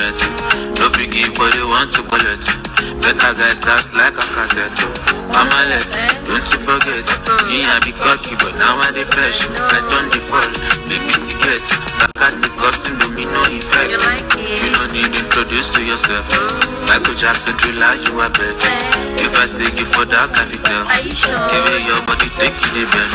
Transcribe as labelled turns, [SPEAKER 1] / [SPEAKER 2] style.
[SPEAKER 1] current. No forgive what they want to collect. Better guys last like a cassette. I'm a let, don't you forget. Me I be cocky, but now I the pressure. I don't default, baby to get. Back as a cousin, do me no effect. You don't need introduce to yourself. Michael Jackson, thriller, you are better. If I say you for dark I feel tell. Your body take you, the bend.